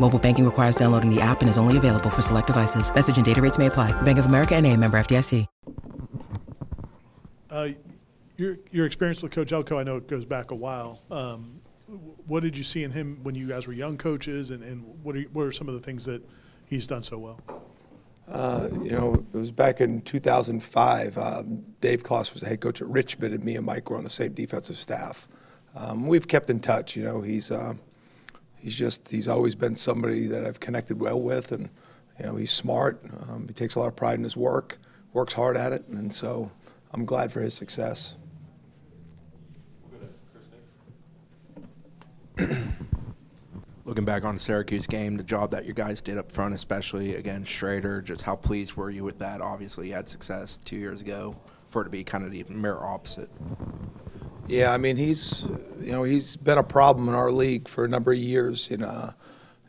Mobile banking requires downloading the app and is only available for select devices. Message and data rates may apply. Bank of America and a member FDIC. Uh, your, your experience with Coach Elko, I know it goes back a while. Um, what did you see in him when you guys were young coaches, and, and what, are, what are some of the things that he's done so well? Uh, you know, it was back in 2005. Um, Dave Clawson was the head coach at Richmond, and me and Mike were on the same defensive staff. Um, we've kept in touch. You know, he's uh, he's just he's always been somebody that I've connected well with, and you know, he's smart. Um, he takes a lot of pride in his work, works hard at it, and so I'm glad for his success. Looking back on the Syracuse game, the job that you guys did up front, especially against Shrader, just how pleased were you with that? Obviously, you had success two years ago. For it to be kind of the mirror opposite. Yeah, I mean he's you know he's been a problem in our league for a number of years. You know,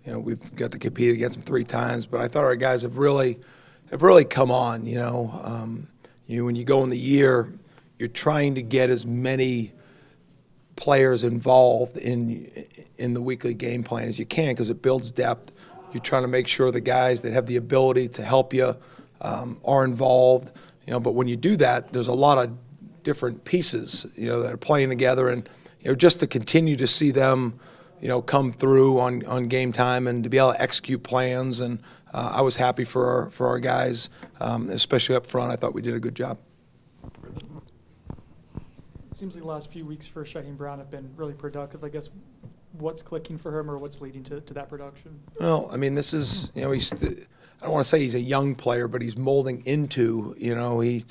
you know we've got to compete against him three times, but I thought our guys have really have really come on. You know, um, you when you go in the year, you're trying to get as many players involved in in the weekly game plan as you can because it builds depth. You're trying to make sure the guys that have the ability to help you um, are involved. You know, but when you do that, there's a lot of different pieces, you know, that are playing together, and you know, just to continue to see them, you know, come through on, on game time and to be able to execute plans. And uh, I was happy for our, for our guys, um, especially up front. I thought we did a good job. It seems like the last few weeks for Shyheim Brown have been really productive. I guess what's clicking for him or what's leading to, to that production? Well, I mean, this is, you know, he's. The, I don't want to say he's a young player, but he's molding into. You know, he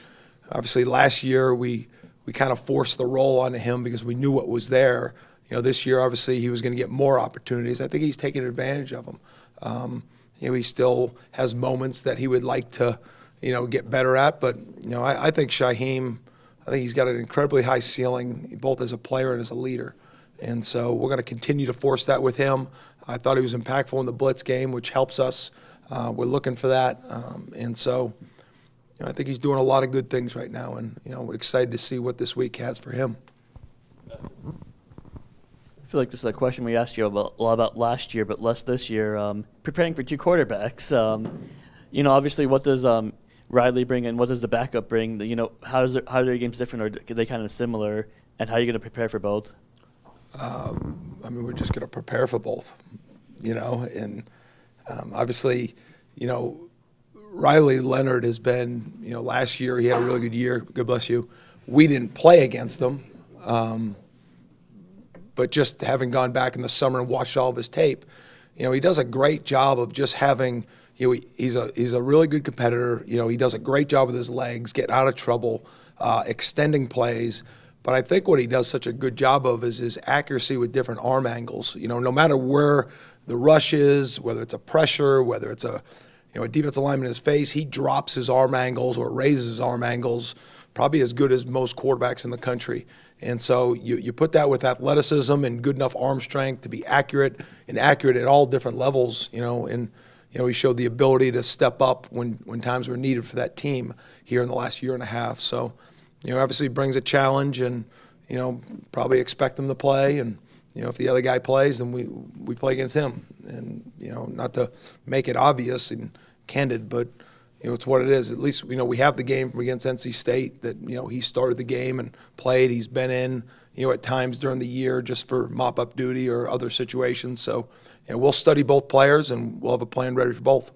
obviously last year we we kind of forced the role onto him because we knew what was there. You know, this year obviously he was going to get more opportunities. I think he's taking advantage of them. Um, you know, he still has moments that he would like to, you know, get better at. But you know, I, I think Shyheim, I think he's got an incredibly high ceiling, both as a player and as a leader. And so we're going to continue to force that with him. I thought he was impactful in the blitz game, which helps us. Uh, we're looking for that, um, and so you know, I think he's doing a lot of good things right now, and you know, we're excited to see what this week has for him. I feel like this is a question we asked you about, a lot about last year, but less this year. Um, preparing for two quarterbacks, um, you know, obviously, what does um, Riley bring and what does the backup bring? You know, how does how are their games different, or are they kind of similar? And how are you going to prepare for both? Um, I mean, we're just going to prepare for both, you know, and um, obviously, you know, Riley Leonard has been, you know, last year he had a really good year. God bless you. We didn't play against him, um, but just having gone back in the summer and watched all of his tape, you know, he does a great job of just having. You know, he's a he's a really good competitor. You know, he does a great job with his legs, getting out of trouble, uh, extending plays. But I think what he does such a good job of is his accuracy with different arm angles. You know, no matter where the rush is, whether it's a pressure, whether it's a you know a defensive lineman in his face, he drops his arm angles or raises his arm angles, probably as good as most quarterbacks in the country. And so you, you put that with athleticism and good enough arm strength to be accurate and accurate at all different levels, you know, and you know, he showed the ability to step up when, when times were needed for that team here in the last year and a half. So, you know, obviously brings a challenge and, you know, probably expect him to play and you know, if the other guy plays, then we we play against him. And you know, not to make it obvious and candid, but you know, it's what it is. At least you know we have the game against NC State that you know he started the game and played. He's been in you know at times during the year just for mop up duty or other situations. So you know, we'll study both players and we'll have a plan ready for both.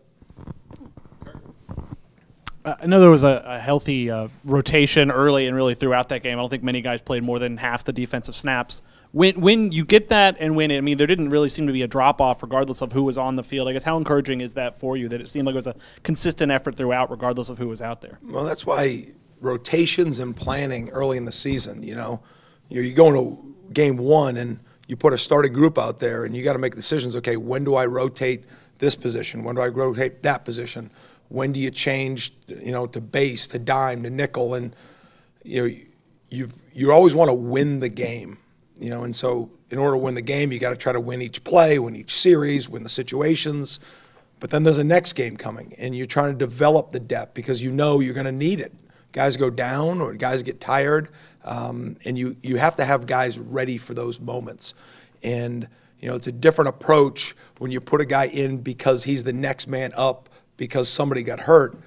I know there was a, a healthy uh, rotation early and really throughout that game. I don't think many guys played more than half the defensive snaps. When when you get that and when I mean there didn't really seem to be a drop off regardless of who was on the field. I guess how encouraging is that for you that it seemed like it was a consistent effort throughout regardless of who was out there. Well, that's why rotations and planning early in the season. You know, you're, you go into game one and you put a starting group out there and you got to make decisions. Okay, when do I rotate this position? When do I rotate that position? When do you change, you know, to base, to dime, to nickel, and you know, you you always want to win the game, you know, and so in order to win the game, you got to try to win each play, win each series, win the situations. But then there's a next game coming, and you're trying to develop the depth because you know you're going to need it. Guys go down or guys get tired, um, and you you have to have guys ready for those moments. And you know, it's a different approach when you put a guy in because he's the next man up because somebody got hurt,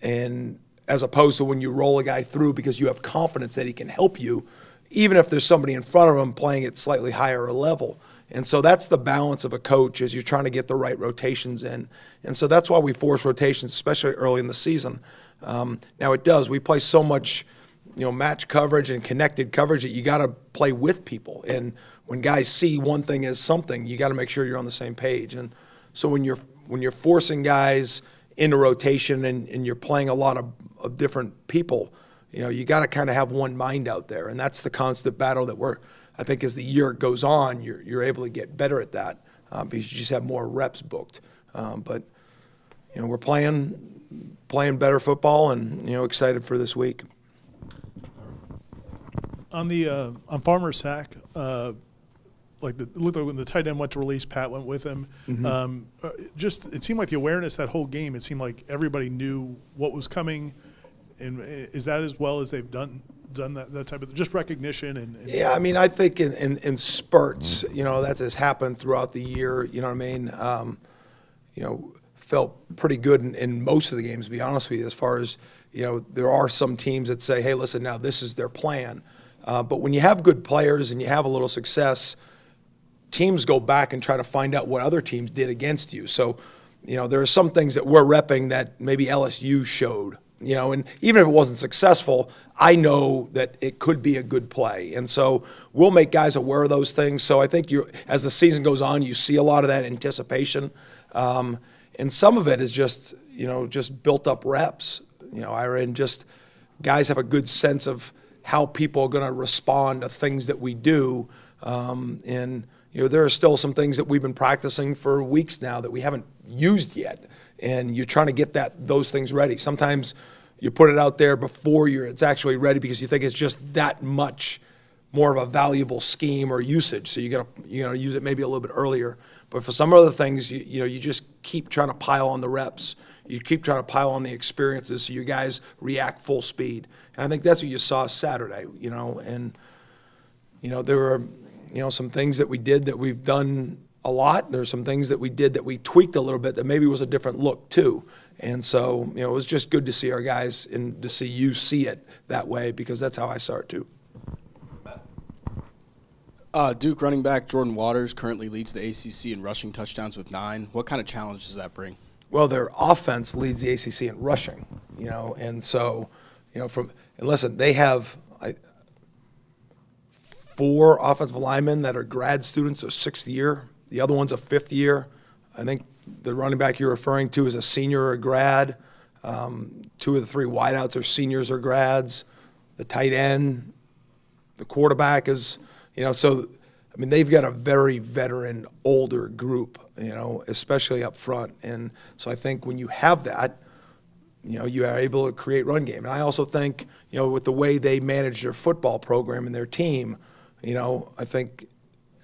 and as opposed to when you roll a guy through because you have confidence that he can help you, even if there's somebody in front of him playing at slightly higher level. And so that's the balance of a coach as you're trying to get the right rotations in. And so that's why we force rotations, especially early in the season. Um, now it does. We play so much, you know, match coverage and connected coverage that you got to play with people. And when guys see one thing as something, you got to make sure you're on the same page. And so when you're when you're forcing guys into rotation and, and you're playing a lot of, of different people, you know, you got to kind of have one mind out there. And that's the constant battle that we're, I think, as the year goes on, you're, you're able to get better at that uh, because you just have more reps booked. Um, but, you know, we're playing playing better football and, you know, excited for this week. On the uh, on Farmer sack, uh, like the, it looked like when the tight end went to release, Pat went with him. Um, uh, just it seemed like the awareness that whole game. It seemed like everybody knew what was coming, and uh, is that as well as they've done done that, that type of just recognition and, and Yeah, I mean, I think in, in, in spurts, you know, that has happened throughout the year. You know what I mean? Um, you know, felt pretty good in, in most of the games, to be honest with you, as far as, you know, there are some teams that say, hey, listen, now this is their plan. Uh, but when you have good players and you have a little success, teams go back and try to find out what other teams did against you. So, you know, there are some things that we're repping that maybe LSU showed, you know, and even if it wasn't successful, I know that it could be a good play. And so we'll make guys aware of those things. So I think you, as the season goes on, you see a lot of that anticipation. Um, and some of it is just, you know, just built up reps, you know, Ira, and just guys have a good sense of how people are going to respond to things that we do. Um, and, you know, there are still some things that we've been practicing for weeks now that we haven't used yet. And you're trying to get that those things ready. Sometimes you put it out there before you're it's actually ready because you think it's just that much more of a valuable scheme or usage. So you got to you know use it maybe a little bit earlier. But for some other things, you, you know, you just keep trying to pile on the reps. You keep trying to pile on the experiences so you guys react full speed. And I think that's what you saw Saturday. You know, and you know there were you know some things that we did that we've done a lot. There's some things that we did that we tweaked a little bit that maybe was a different look too. And so you know it was just good to see our guys and to see you see it that way because that's how I saw it too. Uh, Duke running back Jordan Waters currently leads the ACC in rushing touchdowns with nine. What kind of challenge does that bring? Well, their offense leads the ACC in rushing, you know, and so, you know, from and listen, they have I, four offensive linemen that are grad students, a sixth year. The other one's a fifth year. I think the running back you're referring to is a senior or a grad. Um, two of the three wideouts are seniors or grads. The tight end, the quarterback is, you know, so I mean they've got a very veteran, older group, you know, especially up front. And so I think when you have that, you know, you are able to create run game. And I also think, you know, with the way they manage their football program and their team, you know, I think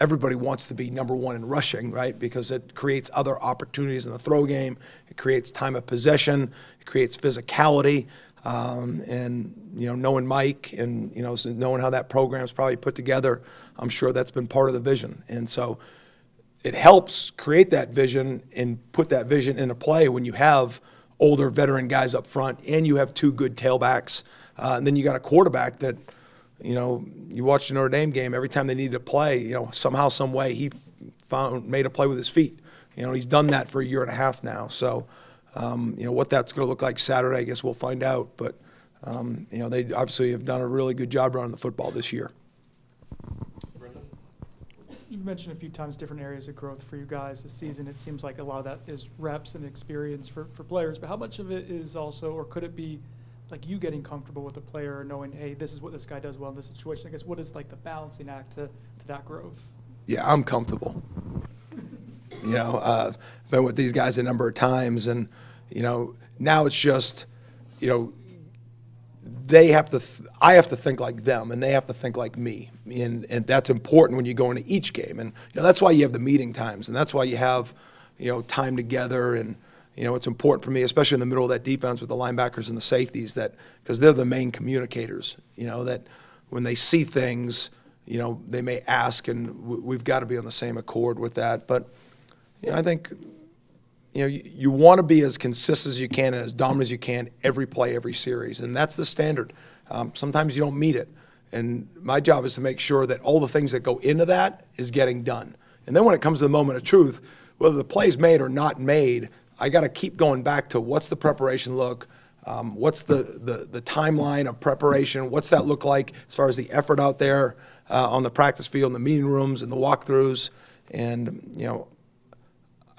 everybody wants to be number one in rushing, right? Because it creates other opportunities in the throw game. It creates time of possession. It creates physicality. Um, and you know, knowing Mike and you know, knowing how that program's probably put together, I'm sure that's been part of the vision. And so, it helps create that vision and put that vision into play when you have older veteran guys up front and you have two good tailbacks, uh, and then you got a quarterback that, you know, you watch the Notre Dame game every time they needed to play, you know, somehow, some way he found made a play with his feet. You know, he's done that for a year and a half now. So um, you know what that's going to look like Saturday. I guess we'll find out. But um, you know they obviously have done a really good job running the football this year. Brenda? You've mentioned a few times different areas of growth for you guys this season. It seems like a lot of that is reps and experience for, for players, but how much of it is also, or could it be like you getting comfortable with the player, knowing, hey, this is what this guy does well in this situation? I guess what is like the balancing act to, to that growth? Yeah, I'm comfortable. You know, uh, been with these guys a number of times, and you know, now it's just, you know, they have to, th- I have to think like them, and they have to think like me, and and that's important when you go into each game, and you know that's why you have the meeting times, and that's why you have, you know, time together, and you know it's important for me, especially in the middle of that defense with the linebackers and the safeties, that because they're the main communicators, you know, that when they see things, you know, they may ask, and we've got to be on the same accord with that, but you know, I think you know, you, you want to be as consistent as you can and as dominant as you can every play, every series, and that's the standard. Um, sometimes you don't meet it, and my job is to make sure that all the things that go into that is getting done. And then when it comes to the moment of truth, whether the play's made or not made, I got to keep going back to what's the preparation look, um, what's the, the the timeline of preparation, what's that look like as far as the effort out there uh, on the practice field, in the meeting rooms, and the walkthroughs, and you know.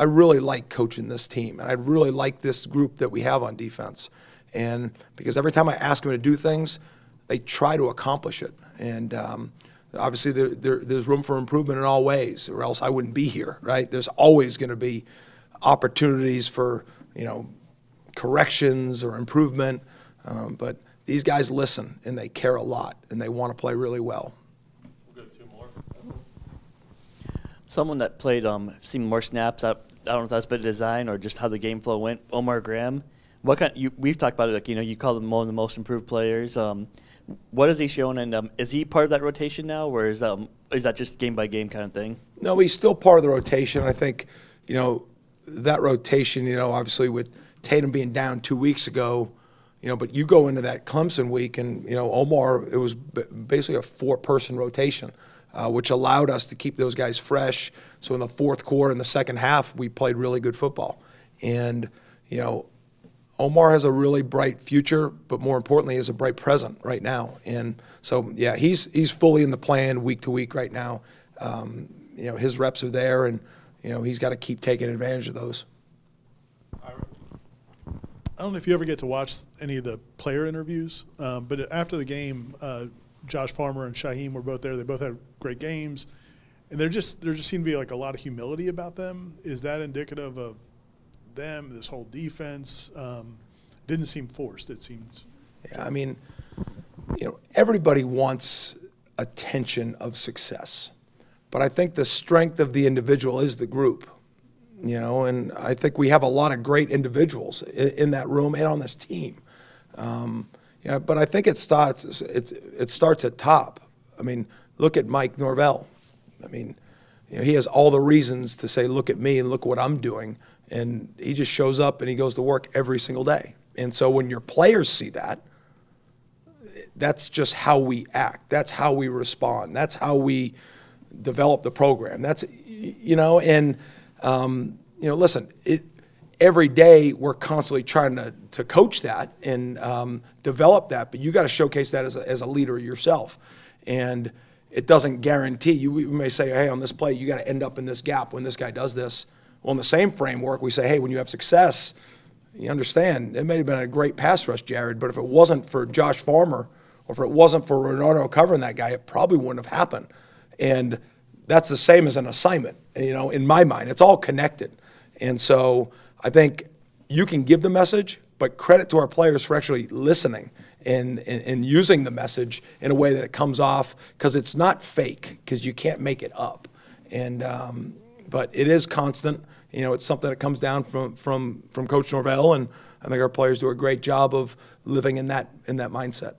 I really like coaching this team, and I really like this group that we have on defense. And because every time I ask them to do things, they try to accomplish it. And um, obviously, there, there, there's room for improvement in all ways, or else I wouldn't be here, right? There's always going to be opportunities for you know corrections or improvement, um, but these guys listen and they care a lot and they want to play really well. Someone that played um seen more snaps. I, I don't know if that's been design or just how the game flow went. Omar Graham, what kind? You, we've talked about it. Like you know, you call him one of the most improved players. Um, what has he shown? And um, is he part of that rotation now, or is um is that just game by game kind of thing? No, he's still part of the rotation. I think, you know, that rotation, you know, obviously with Tatum being down two weeks ago, you know, but you go into that Clemson week and, you know, Omar, it was basically a four person rotation, uh, which allowed us to keep those guys fresh. So in the fourth quarter, in the second half, we played really good football. And, you know, Omar has a really bright future, but more importantly, is a bright present right now. And so, yeah, he's he's fully in the plan week to week right now. Um, you know, his reps are there, and you know he's got to keep taking advantage of those. I don't know if you ever get to watch any of the player interviews, um, but after the game, uh, Josh Farmer and Shyheim were both there. They both had great games, and there just there just seemed to be like a lot of humility about them. Is that indicative of them? This whole defense um, didn't seem forced. It seemed. Yeah, I mean, you know, everybody wants attention of success, but I think the strength of the individual is the group. You know, and I think we have a lot of great individuals in, in that room and on this team. Um, you know, but I think it starts it's, it starts at top. I mean, look at Mike Norvell. I mean, you know, he has all the reasons to say, "Look at me and look what I'm doing," and he just shows up and he goes to work every single day. And so when your players see that, that's just how we act. That's how we respond. That's how we develop the program. That's you know, and um, you know, listen, it every day we're constantly trying to, to coach that and um, develop that, but you got to showcase that as a, as a leader yourself. And it doesn't guarantee you. We may say, hey, on this play, you got to end up in this gap when this guy does this. Well, in the same framework, we say, hey, when you have success, you understand it may have been a great pass rush, Jared, but if it wasn't for Josh Farmer or if it wasn't for Renardo covering that guy, it probably wouldn't have happened. And that's the same as an assignment, you know, in my mind. It's all connected. And so I think you can give the message, but credit to our players for actually listening and, and, and using the message in a way that it comes off because it's not fake because you can't make it up. And um, but it is constant. You know, it's something that comes down from from from Coach Norvell, and I think our players do a great job of living in that in that mindset.